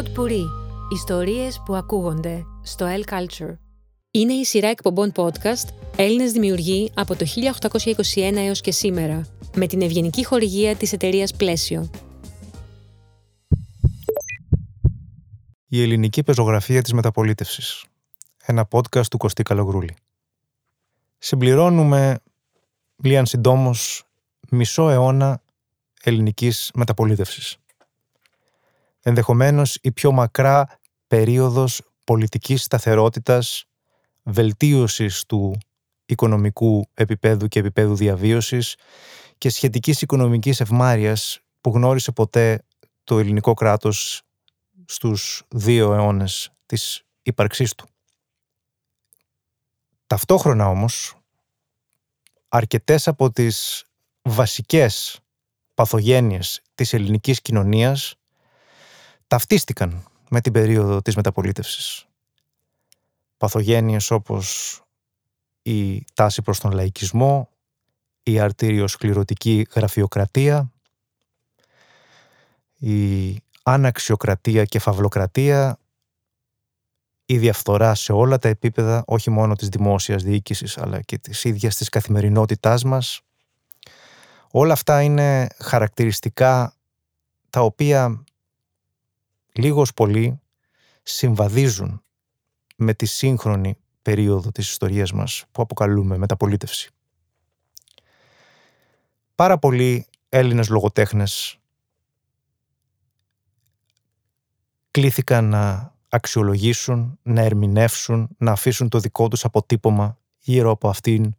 Pod Puri. Ιστορίες που ακούγονται στο El Culture. Είναι η σειρά εκπομπών podcast Έλληνες δημιουργοί από το 1821 έως και σήμερα, με την ευγενική χορηγία της εταιρείας Πλαίσιο. Η ελληνική πεζογραφία της μεταπολίτευσης. Ένα podcast του Κωστή Καλογρούλη. Συμπληρώνουμε, λίγαν συντόμως, μισό αιώνα ελληνικής μεταπολίτευσης. Ενδεχομένως η πιο μακρά περίοδος πολιτικής σταθερότητας, βελτίωσης του οικονομικού επίπεδου και επίπεδου διαβίωσης και σχετικής οικονομικής ευμάρειας που γνώρισε ποτέ το ελληνικό κράτος στους δύο αιώνες της ύπαρξής του. Ταυτόχρονα όμως, αρκετές από τις βασικές παθογένειες της ελληνικής κοινωνίας ταυτίστηκαν με την περίοδο της μεταπολίτευσης. Παθογένειες όπως η τάση προς τον λαϊκισμό, η αρτήριο-σκληρωτική γραφειοκρατία, η αναξιοκρατία και φαυλοκρατία, η διαφθορά σε όλα τα επίπεδα, όχι μόνο της δημόσιας διοίκησης, αλλά και της ίδιας της καθημερινότητάς μας. Όλα αυτά είναι χαρακτηριστικά τα οποία λίγος πολύ συμβαδίζουν με τη σύγχρονη περίοδο της ιστορίας μας που αποκαλούμε μεταπολίτευση. Πάρα πολλοί Έλληνες λογοτέχνες κλήθηκαν να αξιολογήσουν, να ερμηνεύσουν, να αφήσουν το δικό τους αποτύπωμα γύρω από αυτήν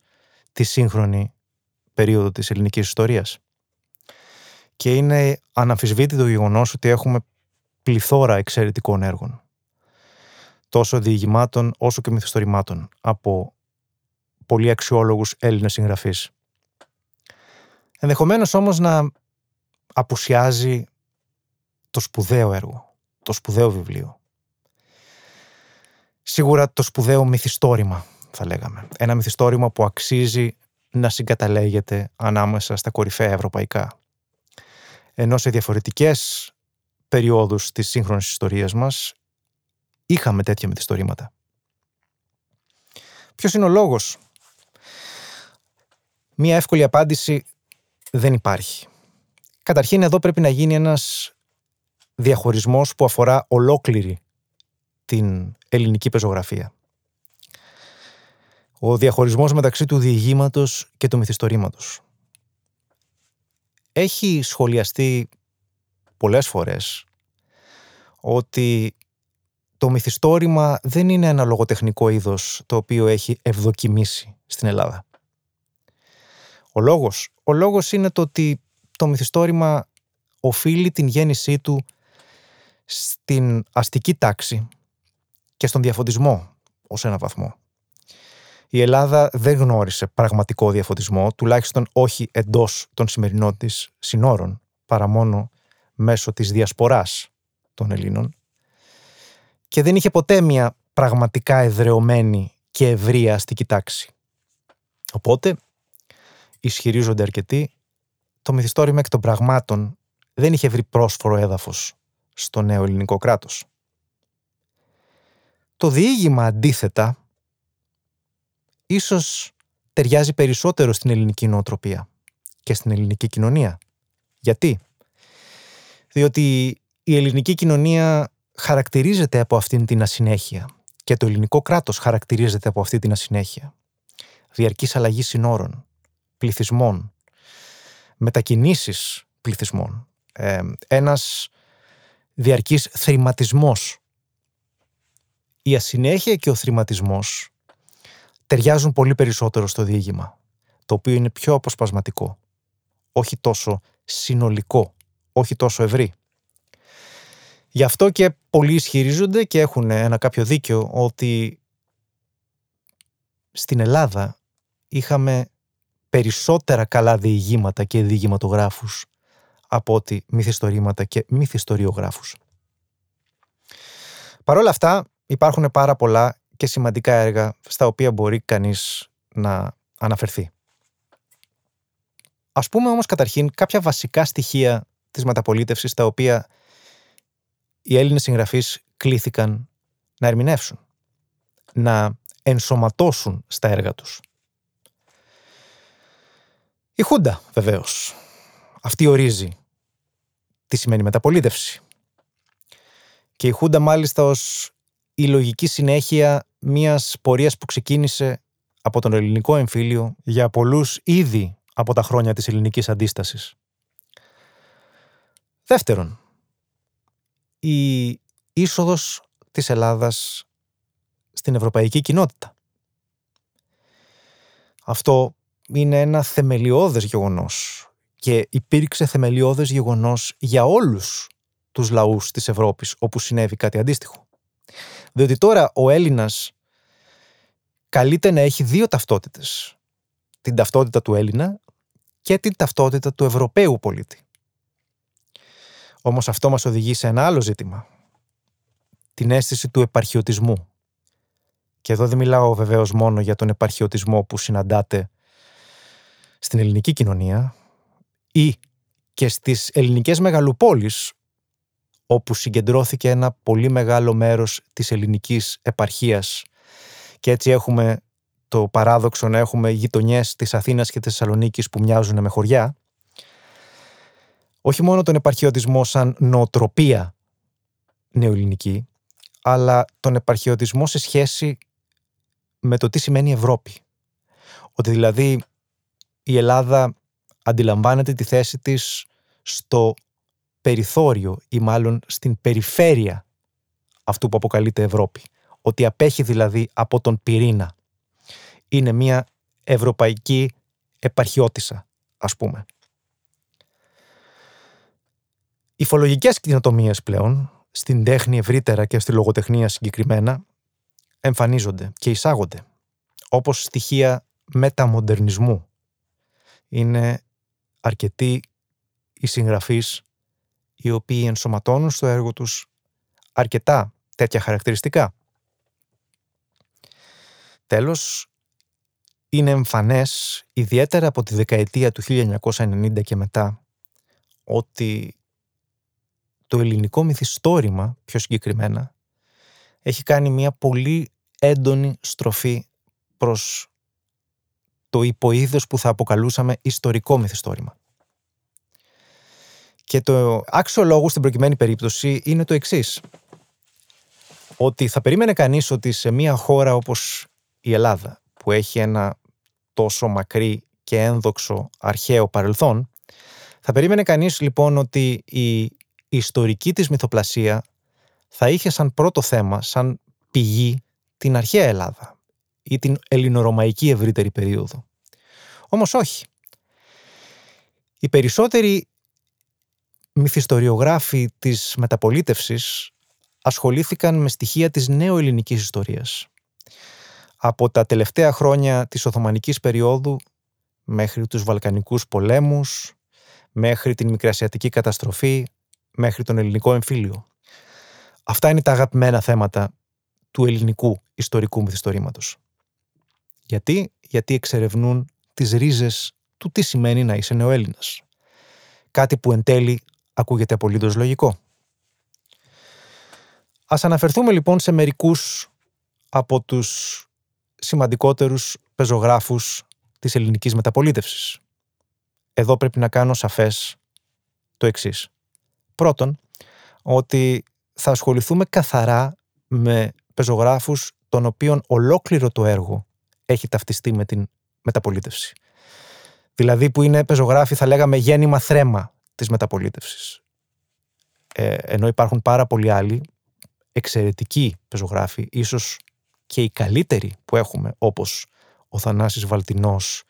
τη σύγχρονη περίοδο της ελληνικής ιστορίας. Και είναι αναμφισβήτητο γεγονός ότι έχουμε πληθώρα εξαιρετικών έργων. Τόσο διηγημάτων όσο και μυθιστορημάτων από πολύ αξιόλογους Έλληνες συγγραφείς. Ενδεχομένως όμως να απουσιάζει το σπουδαίο έργο, το σπουδαίο βιβλίο. Σίγουρα το σπουδαίο μυθιστόρημα θα λέγαμε. Ένα μυθιστόρημα που αξίζει να συγκαταλέγεται ανάμεσα στα κορυφαία ευρωπαϊκά. Ενώ σε διαφορετικές περιόδους της σύγχρονης ιστορίας μας είχαμε τέτοια μυθιστορήματα. Ποιος είναι ο λόγος; Μία εύκολη απάντηση δεν υπάρχει. Καταρχήν εδώ πρέπει να γίνει ένας διαχωρισμός που αφορά ολόκληρη την ελληνική πεζογραφία. Ο διαχωρισμός μεταξύ του διηγήματος και του μυθιστορήματος. Έχει σχολιαστεί πολλές φορές ότι το μυθιστόρημα δεν είναι ένα λογοτεχνικό είδος το οποίο έχει ευδοκιμήσει στην Ελλάδα. Ο λόγος, ο λόγος είναι το ότι το μυθιστόρημα οφείλει την γέννησή του στην αστική τάξη και στον διαφωτισμό ως ένα βαθμό. Η Ελλάδα δεν γνώρισε πραγματικό διαφωτισμό, τουλάχιστον όχι εντός των σημερινών της συνόρων, παρά μόνο μέσω της διασποράς των Ελλήνων και δεν είχε ποτέ μια πραγματικά εδρεωμένη και ευρεία αστική τάξη. Οπότε, ισχυρίζονται αρκετοί, το μυθιστόρημα εκ των πραγμάτων δεν είχε βρει πρόσφορο έδαφος στο νέο ελληνικό κράτος. Το διήγημα αντίθετα ίσως ταιριάζει περισσότερο στην ελληνική νοοτροπία και στην ελληνική κοινωνία. Γιατί; Διότι η ελληνική κοινωνία χαρακτηρίζεται από αυτήν την ασυνέχεια και το ελληνικό κράτος χαρακτηρίζεται από αυτή την ασυνέχεια. Διαρκής αλλαγής συνόρων, πληθυσμών, μετακινήσεις πληθυσμών, ε, ένας διαρκής θρηματισμός. Η ασυνέχεια και ο θρηματισμός ταιριάζουν πολύ περισσότερο στο διήγημα, το οποίο είναι πιο αποσπασματικό, όχι τόσο συνολικό, όχι τόσο ευρύ. Γι' αυτό και πολλοί ισχυρίζονται και έχουν ένα κάποιο δίκιο ότι στην Ελλάδα είχαμε περισσότερα καλά διηγήματα και διηγηματογράφους από ότι μυθιστορήματα και μυθιστοριογράφους. Παρ' όλα αυτά υπάρχουν πάρα πολλά και σημαντικά έργα στα οποία μπορεί κανείς να αναφερθεί. Ας πούμε όμως καταρχήν κάποια βασικά στοιχεία της μεταπολίτευσης τα οποία οι Έλληνες συγγραφείς κλήθηκαν να ερμηνεύσουν, να ενσωματώσουν στα έργα τους. Η Χούντα, βεβαίως. Αυτή ορίζει τι σημαίνει μεταπολίτευση. Και η Χούντα μάλιστα ως η λογική συνέχεια μιας πορείας που ξεκίνησε από τον ελληνικό εμφύλιο για πολλούς ήδη από τα χρόνια της ελληνικής αντίστασης. Δεύτερον, η είσοδος της Ελλάδας στην ευρωπαϊκή κοινότητα. Αυτό είναι ένα θεμελιώδες γεγονός και υπήρξε θεμελιώδες γεγονός για όλους τους λαούς της Ευρώπης όπου συνέβη κάτι αντίστοιχο. Διότι τώρα ο Έλληνας καλείται να έχει δύο ταυτότητες. Την ταυτότητα του Έλληνα και την ταυτότητα του Ευρωπαίου πολίτη. Όμως αυτό μας οδηγεί σε ένα άλλο ζήτημα. Την αίσθηση του επαρχιωτισμού. Και εδώ δεν μιλάω βεβαίως μόνο για τον επαρχιωτισμό που συναντάτε στην ελληνική κοινωνία ή και στις ελληνικές μεγαλοπόλεις όπου συγκεντρώθηκε ένα πολύ μεγάλο μέρος της ελληνικής επαρχίας και έτσι έχουμε το παράδοξο να έχουμε γειτονιές της Αθήνας και της Θεσσαλονίκης που μοιάζουν με χωριά όχι μόνο τον επαρχιωτισμό σαν νοοτροπία νεοελληνική αλλά τον επαρχιωτισμό σε σχέση με το τι σημαίνει Ευρώπη. Ότι δηλαδή η Ελλάδα αντιλαμβάνεται τη θέση της στο περιθώριο ή μάλλον στην περιφέρεια αυτού που αποκαλείται Ευρώπη. Ότι απέχει δηλαδή από τον πυρήνα. Είναι μια ευρωπαϊκή επαρχιώτησα, ας πούμε. Οι φολογικές κοινοτομίες πλέον, στην τέχνη ευρύτερα και στη λογοτεχνία συγκεκριμένα, εμφανίζονται και εισάγονται, όπως στοιχεία μεταμοντερνισμού. Είναι αρκετοί οι συγγραφείς οι οποίοι ενσωματώνουν στο έργο τους αρκετά τέτοια χαρακτηριστικά. Τέλος, είναι εμφανές, ιδιαίτερα από τη δεκαετία του 1990 και μετά, ότι το ελληνικό μυθιστόρημα, πιο συγκεκριμένα, έχει κάνει μια πολύ έντονη στροφή προς το υποείδος που θα αποκαλούσαμε ιστορικό μυθιστόρημα. Και το άξιο λόγο στην προκειμένη περίπτωση είναι το εξής. Ότι θα περίμενε κανείς ότι σε μια χώρα όπως η Ελλάδα, που έχει ένα τόσο μακρύ και ένδοξο αρχαίο παρελθόν, θα περίμενε κανείς λοιπόν ότι η ιστορική της μυθοπλασία θα είχε σαν πρώτο θέμα, σαν πηγή, την αρχαία Ελλάδα ή την ελληνορωμαϊκή ευρύτερη περίοδο. Όμως όχι. Οι περισσότεροι μυθιστοριογράφοι της μεταπολίτευσης ασχολήθηκαν με στοιχεία της νέου ελληνικής ιστορίας. Από τα τελευταία χρόνια της Οθωμανικής περίοδου μέχρι τους Βαλκανικούς πολέμους, μέχρι την Μικρασιατική καταστροφή, μέχρι τον ελληνικό εμφύλιο. Αυτά είναι τα αγαπημένα θέματα του ελληνικού ιστορικού μυθιστορήματος. Γιατί, γιατί εξερευνούν τις ρίζες του τι σημαίνει να είσαι νεοέλληνας. Κάτι που εν τέλει ακούγεται απολύτως λογικό. Ας αναφερθούμε λοιπόν σε μερικούς από τους σημαντικότερους πεζογράφους της ελληνικής μεταπολίτευσης. Εδώ πρέπει να κάνω σαφές το εξής. Πρώτον, ότι θα ασχοληθούμε καθαρά με πεζογράφους των οποίων ολόκληρο το έργο έχει ταυτιστεί με την μεταπολίτευση. Δηλαδή που είναι πεζογράφοι θα λέγαμε γέννημα θρέμα της μεταπολίτευσης. Ε, ενώ υπάρχουν πάρα πολλοί άλλοι εξαιρετικοί πεζογράφοι, ίσως και οι καλύτεροι που έχουμε, όπως ο Θανάσης Βαλτινός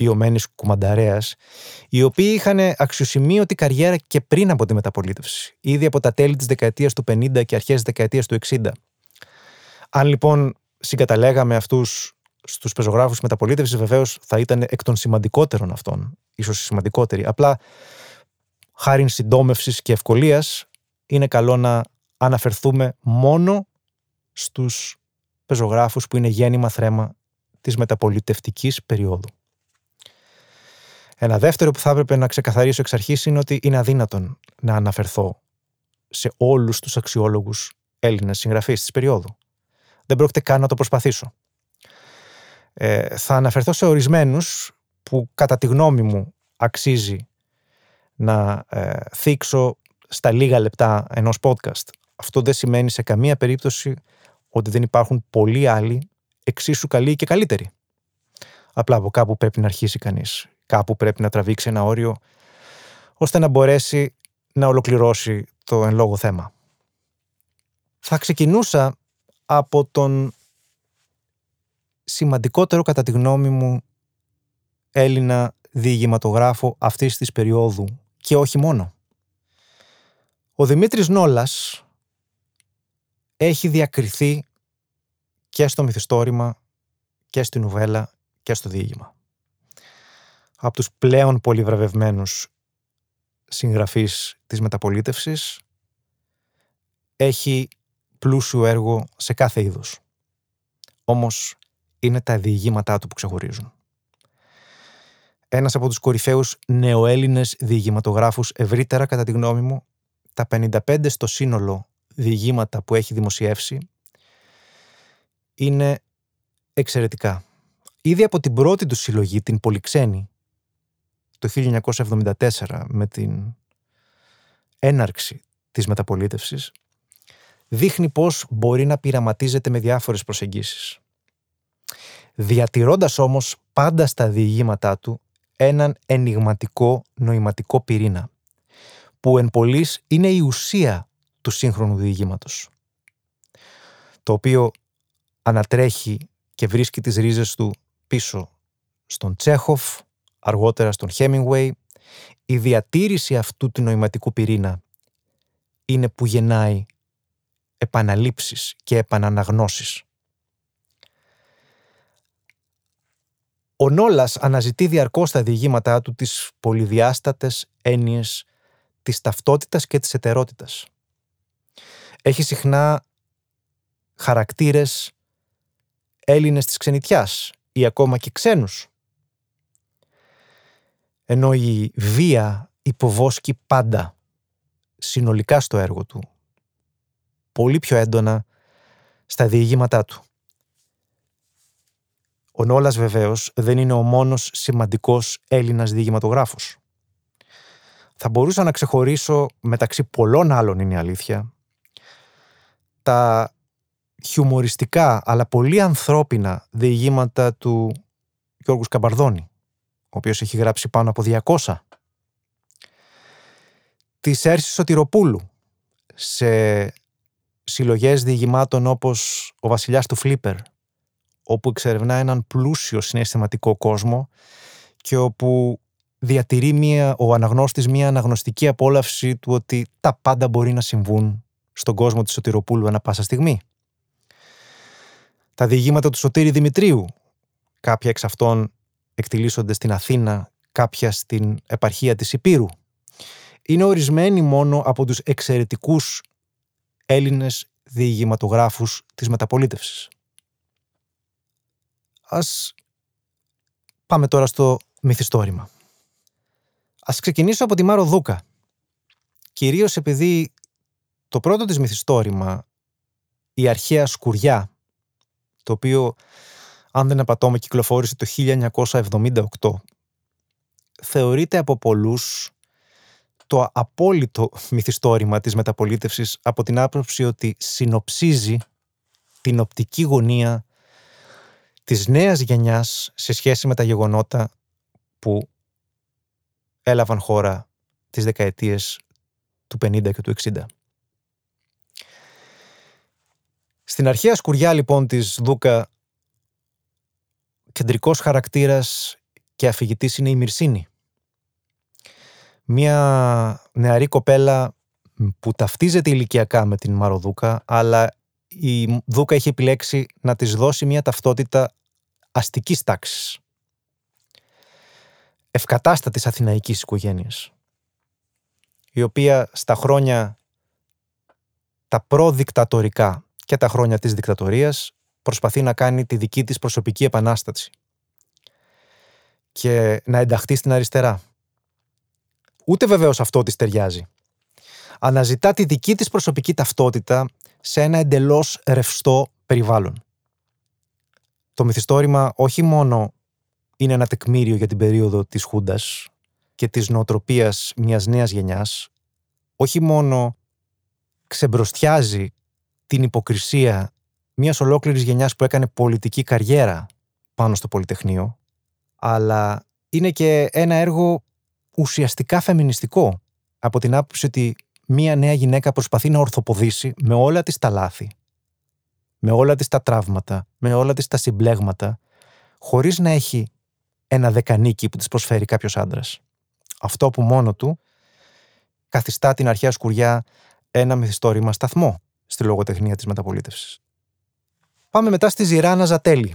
ή ο Μένης Κουμανταρέας, οι οποίοι είχαν αξιοσημείωτη καριέρα και πριν από τη μεταπολίτευση, ήδη από τα τέλη της δεκαετίας του 50 και αρχές της δεκαετίας του 60. Αν λοιπόν συγκαταλέγαμε αυτούς στους πεζογράφους μεταπολίτευσης, βεβαίως θα ήταν εκ των σημαντικότερων αυτών, ίσως σημαντικότεροι. Απλά χάρη συντόμευσης και ευκολίας, είναι καλό να αναφερθούμε μόνο στους πεζογράφους που είναι γέννημα θρέμα της μεταπολιτευτικής περίοδου. Ένα δεύτερο που θα έπρεπε να ξεκαθαρίσω εξ αρχής είναι ότι είναι αδύνατον να αναφερθώ σε όλους τους αξιόλογους Έλληνες συγγραφείς της περίοδου. Δεν πρόκειται καν να το προσπαθήσω. Ε, θα αναφερθώ σε ορισμένους που κατά τη γνώμη μου αξίζει να ε, θίξω στα λίγα λεπτά ενός podcast. Αυτό δεν σημαίνει σε καμία περίπτωση ότι δεν υπάρχουν πολλοί άλλοι εξίσου καλοί και καλύτεροι. Απλά από κάπου πρέπει να αρχίσει κανείς. Κάπου πρέπει να τραβήξει ένα όριο ώστε να μπορέσει να ολοκληρώσει το εν λόγω θέμα. Θα ξεκινούσα από τον σημαντικότερο κατά τη γνώμη μου Έλληνα διηγηματογράφο αυτής της περίοδου και όχι μόνο. Ο Δημήτρης Νόλας έχει διακριθεί και στο μυθιστόρημα και στη νουβέλα και στο διήγημα. Από τους πλέον πολυβραβευμένους συγγραφείς της μεταπολίτευσης έχει πλούσιο έργο σε κάθε είδος. Όμως είναι τα διηγήματά του που ξεχωρίζουν. Ένας από τους κορυφαίους νεοέλληνες διηγηματογράφους ευρύτερα κατά τη γνώμη μου, τα 55 στο σύνολο διηγήματα που έχει δημοσιεύσει είναι εξαιρετικά. Ήδη από την πρώτη του συλλογή, την Πολυξένη, το 1974 με την έναρξη της μεταπολίτευσης, δείχνει πώς μπορεί να πειραματίζεται με διάφορες προσεγγίσεις. Διατηρώντας όμως πάντα στα διηγήματά του έναν ενηγματικό νοηματικό πυρήνα, που εν πολλής είναι η ουσία του σύγχρονου διηγήματος, το οποίο ανατρέχει και βρίσκει τις ρίζες του πίσω στον Τσέχοφ, αργότερα στον Χέμινγκουέι, η διατήρηση αυτού του νοηματικού πυρήνα είναι που γεννάει επαναλήψεις και επαναναγνώσεις. Ο Νόλας αναζητεί διαρκώς τα διηγήματά του τις πολυδιάστατες έννοιες της ταυτότητας και της ετερότητας. Έχει συχνά χαρακτήρες Έλληνες της ξενιτιάς ή ακόμα και ξένους. Ενώ η βία υποβόσκει πάντα συνολικά στο έργο του. Πολύ πιο έντονα στα διηγήματά του. Ο Νόλας βεβαίως δεν είναι ο μόνος σημαντικός Έλληνας διηγηματογράφος. Θα μπορούσα να ξεχωρίσω μεταξύ πολλών άλλων είναι η αλήθεια τα χιουμοριστικά αλλά πολύ ανθρώπινα διηγήματα του Γιώργου Σκαμπαρδόνη, ο οποίος έχει γράψει πάνω από 200. Της Έρσης Σωτηροπούλου σε συλλογές διηγημάτων όπως ο Βασιλιάς του Φλίπερ, όπου εξερευνά έναν πλούσιο συναισθηματικό κόσμο και όπου διατηρεί μια, ο αναγνώστης μια αναγνωστική απόλαυση του ότι τα πάντα μπορεί να συμβούν στον κόσμο της Σωτηροπούλου ανα πάσα στιγμή τα διηγήματα του Σωτήρη Δημητρίου. Κάποια εξ αυτών εκτιλήσονται στην Αθήνα, κάποια στην επαρχία της Υπήρου. Είναι ορισμένοι μόνο από τους εξαιρετικούς Έλληνες διηγηματογράφους της μεταπολίτευσης. Ας πάμε τώρα στο μυθιστόρημα. Ας ξεκινήσω από τη Μάρο Δούκα. Κυρίως επειδή το πρώτο της μυθιστόρημα, η αρχαία σκουριά, το οποίο, αν δεν απατώμε, κυκλοφόρησε το 1978. Θεωρείται από πολλούς το απόλυτο μυθιστόρημα της μεταπολίτευσης από την άποψη ότι συνοψίζει την οπτική γωνία της νέας γενιάς σε σχέση με τα γεγονότα που έλαβαν χώρα τις δεκαετίες του 50 και του 60. Στην αρχαία σκουριά λοιπόν της Δούκα κεντρικός χαρακτήρας και αφηγητής είναι η Μυρσίνη. Μια νεαρή κοπέλα που ταυτίζεται ηλικιακά με την Μαροδούκα αλλά η Δούκα έχει επιλέξει να της δώσει μια ταυτότητα αστικής τάξης. Ευκατάστατης αθηναϊκής οικογένειας η οποία στα χρόνια τα προδικτατορικά και τα χρόνια της δικτατορίας προσπαθεί να κάνει τη δική της προσωπική επανάσταση και να ενταχθεί στην αριστερά. Ούτε βεβαίως αυτό της ταιριάζει. αναζητά τη δική της προσωπική ταυτότητα σε ένα εντελώς ρευστό περιβάλλον. Το μυθιστόρημα όχι μόνο είναι ένα τεκμήριο για την περίοδο της Χούντας και της νοοτροπίας μιας νέας γενιάς, όχι μόνο ξεμπροστιάζει την υποκρισία μιας ολόκληρης γενιάς που έκανε πολιτική καριέρα πάνω στο Πολυτεχνείο, αλλά είναι και ένα έργο ουσιαστικά φεμινιστικό από την άποψη ότι μία νέα γυναίκα προσπαθεί να ορθοποδήσει με όλα της τα λάθη, με όλα της τα τραύματα, με όλα της τα συμπλέγματα, χωρίς να έχει ένα δεκανίκι που της προσφέρει κάποιος άντρας. Αυτό που μόνο του καθιστά την αρχαία σκουριά ένα μυθιστόρημα σταθμό στη λογοτεχνία της μεταπολίτευσης. Πάμε μετά στη Ζηράνα Ζατέλη.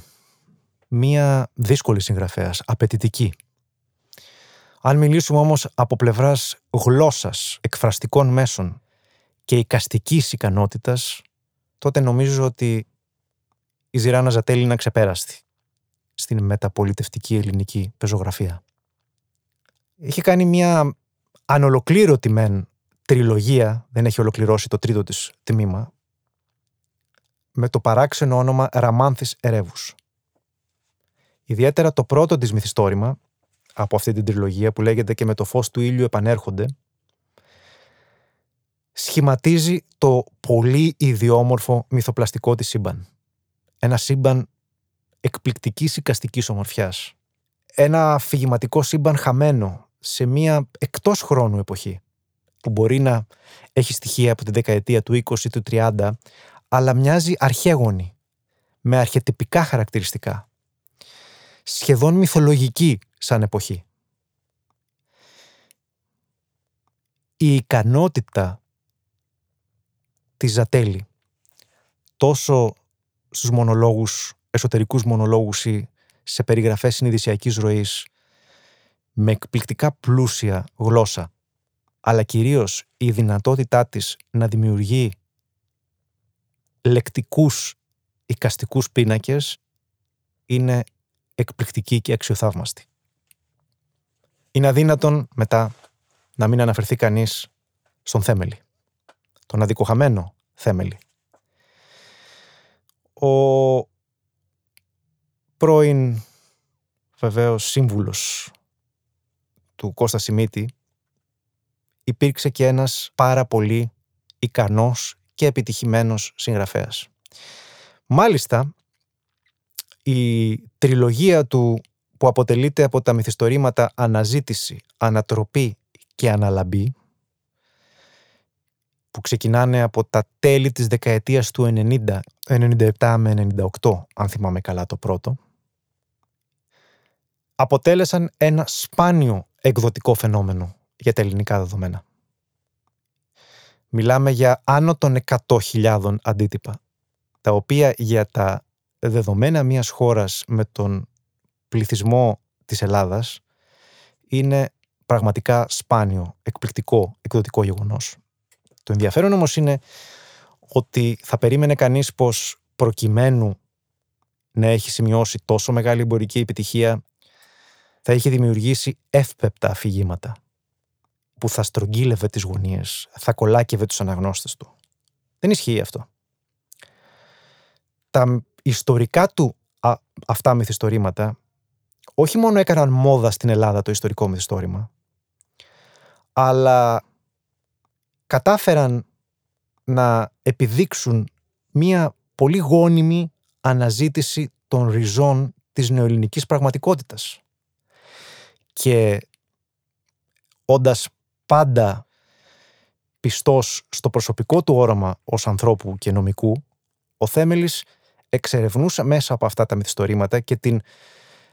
Μία δύσκολη συγγραφέας, απαιτητική. Αν μιλήσουμε όμως από πλευράς γλώσσας, εκφραστικών μέσων και οικαστικής ικανότητας, τότε νομίζω ότι η Ζηράνα Ζατέλη είναι αξεπέραστη στην μεταπολιτευτική ελληνική πεζογραφία. Έχει κάνει μια ανολοκλήρωτη μεν τριλογία, δεν έχει ολοκληρώσει το τρίτο της τμήμα, με το παράξενο όνομα Ραμάνθης Ερεύους. Ιδιαίτερα το πρώτο της μυθιστόρημα, από αυτή την τριλογία που λέγεται και με το φως του ήλιου επανέρχονται, σχηματίζει το πολύ ιδιόμορφο μυθοπλαστικό της σύμπαν. Ένα σύμπαν εκπληκτικής οικαστικής ομορφιάς. Ένα αφηγηματικό σύμπαν χαμένο σε μια εκτός χρόνου εποχή που μπορεί να έχει στοιχεία από τη δεκαετία του 20 ή του 30 αλλά μοιάζει αρχαίγονη με αρχετυπικά χαρακτηριστικά σχεδόν μυθολογική σαν εποχή. Η ικανότητα της Ζατέλη τόσο στους μονολόγους, εσωτερικούς μονολόγους ή σε περιγραφές συνειδησιακής ροής με εκπληκτικά πλούσια γλώσσα αλλά κυρίως η δυνατότητά της να δημιουργεί λεκτικούς οικαστικούς πίνακες είναι εκπληκτική και αξιοθαύμαστη. Είναι αδύνατον μετά να μην αναφερθεί κανείς στον Θέμελη. Τον αδικοχαμένο Θέμελη. Ο πρώην βεβαίως σύμβουλος του Κώστα Σιμίτη υπήρξε και ένας πάρα πολύ ικανός και επιτυχημένος συγγραφέας. Μάλιστα, η τριλογία του που αποτελείται από τα μυθιστορήματα «Αναζήτηση», «Ανατροπή» και «Αναλαμπή» που ξεκινάνε από τα τέλη της δεκαετίας του 90, 97 με 98, αν θυμάμαι καλά το πρώτο, αποτέλεσαν ένα σπάνιο εκδοτικό φαινόμενο για τα ελληνικά δεδομένα. Μιλάμε για άνω των 100.000 αντίτυπα, τα οποία για τα δεδομένα μιας χώρας με τον πληθυσμό της Ελλάδας είναι πραγματικά σπάνιο, εκπληκτικό, εκδοτικό γεγονός. Το ενδιαφέρον όμως είναι ότι θα περίμενε κανείς πως προκειμένου να έχει σημειώσει τόσο μεγάλη εμπορική επιτυχία θα είχε δημιουργήσει εύπεπτα αφηγήματα που θα στρογγύλευε τις γωνίες, θα κολάκευε τους αναγνώστες του. Δεν ισχύει αυτό. Τα ιστορικά του α, αυτά μυθιστορήματα όχι μόνο έκαναν μόδα στην Ελλάδα το ιστορικό μυθιστόρημα, αλλά κατάφεραν να επιδείξουν μία πολύ γόνιμη αναζήτηση των ριζών της νεοελληνικής πραγματικότητας. Και όντας πάντα πιστός στο προσωπικό του όραμα ως ανθρώπου και νομικού, ο Θέμελης εξερευνούσε μέσα από αυτά τα μυθιστορήματα και την,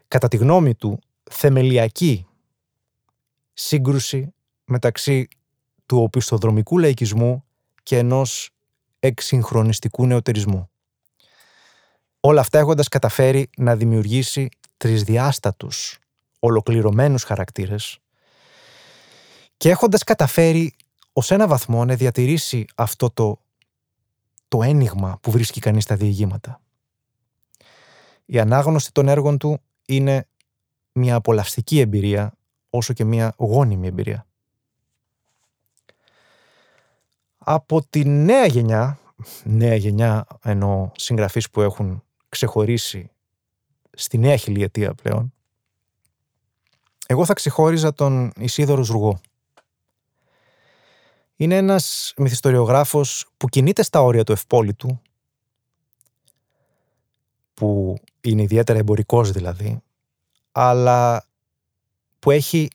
κατά τη γνώμη του, θεμελιακή σύγκρουση μεταξύ του οπισθοδρομικού λαϊκισμού και ενός εξυγχρονιστικού νεοτερισμού. Όλα αυτά έχοντας καταφέρει να δημιουργήσει τρισδιάστατους, ολοκληρωμένους χαρακτήρες και έχοντας καταφέρει ως ένα βαθμό να διατηρήσει αυτό το, το ένιγμα που βρίσκει κανείς στα διηγήματα. Η ανάγνωση των έργων του είναι μια απολαυστική εμπειρία όσο και μια γόνιμη εμπειρία. Από τη νέα γενιά, νέα γενιά ενώ συγγραφείς που έχουν ξεχωρίσει στη νέα χιλιετία πλέον, εγώ θα ξεχώριζα τον Ισίδωρος Ζουργό. Είναι ένας μυθιστοριογράφος που κινείται στα όρια του ευπόλυτου, που είναι ιδιαίτερα εμπορικός δηλαδή, αλλά που έχει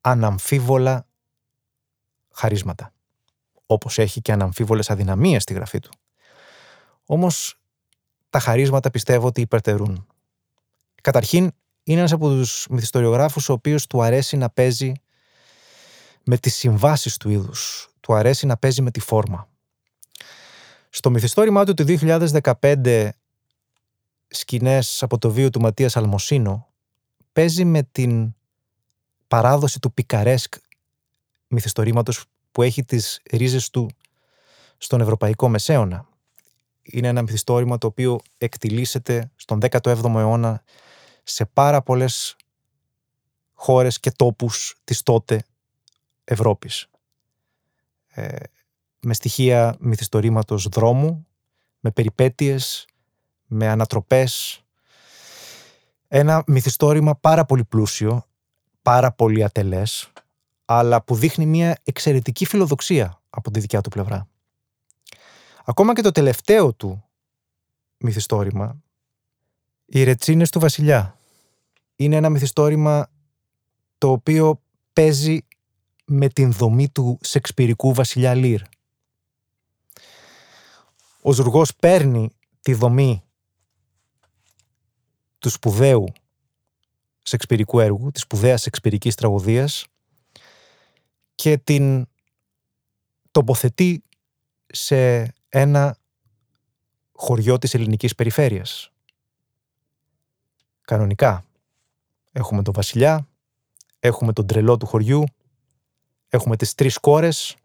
αναμφίβολα χαρίσματα. Όπως έχει και αναμφίβολες αδυναμίες στη γραφή του. Όμως τα χαρίσματα πιστεύω ότι υπερτερούν. Καταρχήν είναι ένας από τους μυθιστοριογράφους ο οποίος του αρέσει να παίζει με τις συμβάσεις του είδους. Του αρέσει να παίζει με τη φόρμα. Στο μυθιστόρημά του του 2015 σκηνές από το βίο του Ματίας Αλμοσίνο παίζει με την παράδοση του πικαρέσκ μυθιστορήματος που έχει τις ρίζες του στον Ευρωπαϊκό Μεσαίωνα. Είναι ένα μυθιστόρημα το οποίο εκτιλήσεται στον 17ο αιώνα σε πάρα πολλές χώρες και τόπους της τότε Ευρώπης. Ε, με στοιχεία μυθιστορήματος δρόμου, με περιπέτειες, με ανατροπές. Ένα μυθιστόρημα πάρα πολύ πλούσιο, πάρα πολύ ατελές, αλλά που δείχνει μια εξαιρετική φιλοδοξία από τη δικιά του πλευρά. Ακόμα και το τελευταίο του μυθιστόρημα, «Οι ρετσίνες του βασιλιά», είναι ένα μυθιστόρημα το οποίο παίζει με την δομή του σεξπυρικού βασιλιά Λύρ. Ο Ζουργός παίρνει τη δομή του σπουδαίου σεξπυρικού έργου, της σπουδαίας σεξπυρικής τραγωδίας και την τοποθετεί σε ένα χωριό της ελληνικής περιφέρειας. Κανονικά. Έχουμε τον βασιλιά, έχουμε τον τρελό του χωριού, έχουμε τις τρεις κόρες.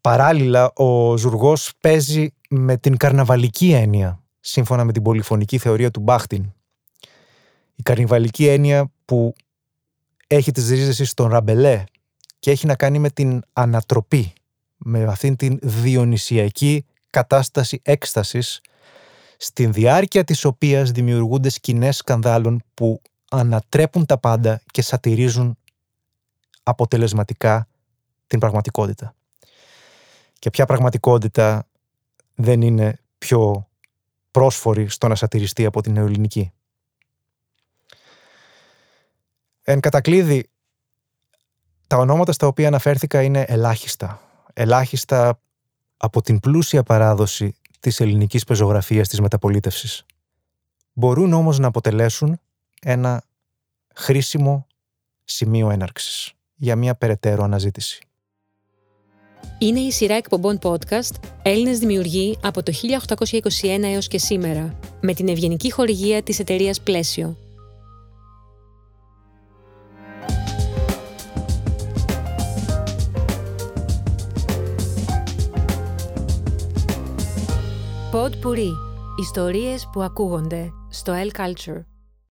Παράλληλα, ο Ζουργός παίζει με την καρναβαλική έννοια, σύμφωνα με την πολυφωνική θεωρία του Μπάχτιν. Η καρναβαλική έννοια που έχει τις ρίζες στον Ραμπελέ και έχει να κάνει με την ανατροπή, με αυτήν την διονυσιακή κατάσταση έκστασης στην διάρκεια της οποίας δημιουργούνται σκηνές σκανδάλων που ανατρέπουν τα πάντα και σατυρίζουν αποτελεσματικά την πραγματικότητα. Και ποια πραγματικότητα δεν είναι πιο πρόσφορη στο να σατυριστεί από την νεοελληνική. Εν κατακλείδη, τα ονόματα στα οποία αναφέρθηκα είναι ελάχιστα. Ελάχιστα από την πλούσια παράδοση της ελληνικής πεζογραφίας της μεταπολίτευσης. Μπορούν όμως να αποτελέσουν ένα χρήσιμο σημείο έναρξης για μια περαιτέρω αναζήτηση. Είναι η σειρά εκπομπών podcast «Έλληνες δημιουργοί από το 1821 έως και σήμερα» με την ευγενική χορηγία της εταιρείας Πλαίσιο. Pod Puri. Ιστορίες που ακούγονται στο L Culture.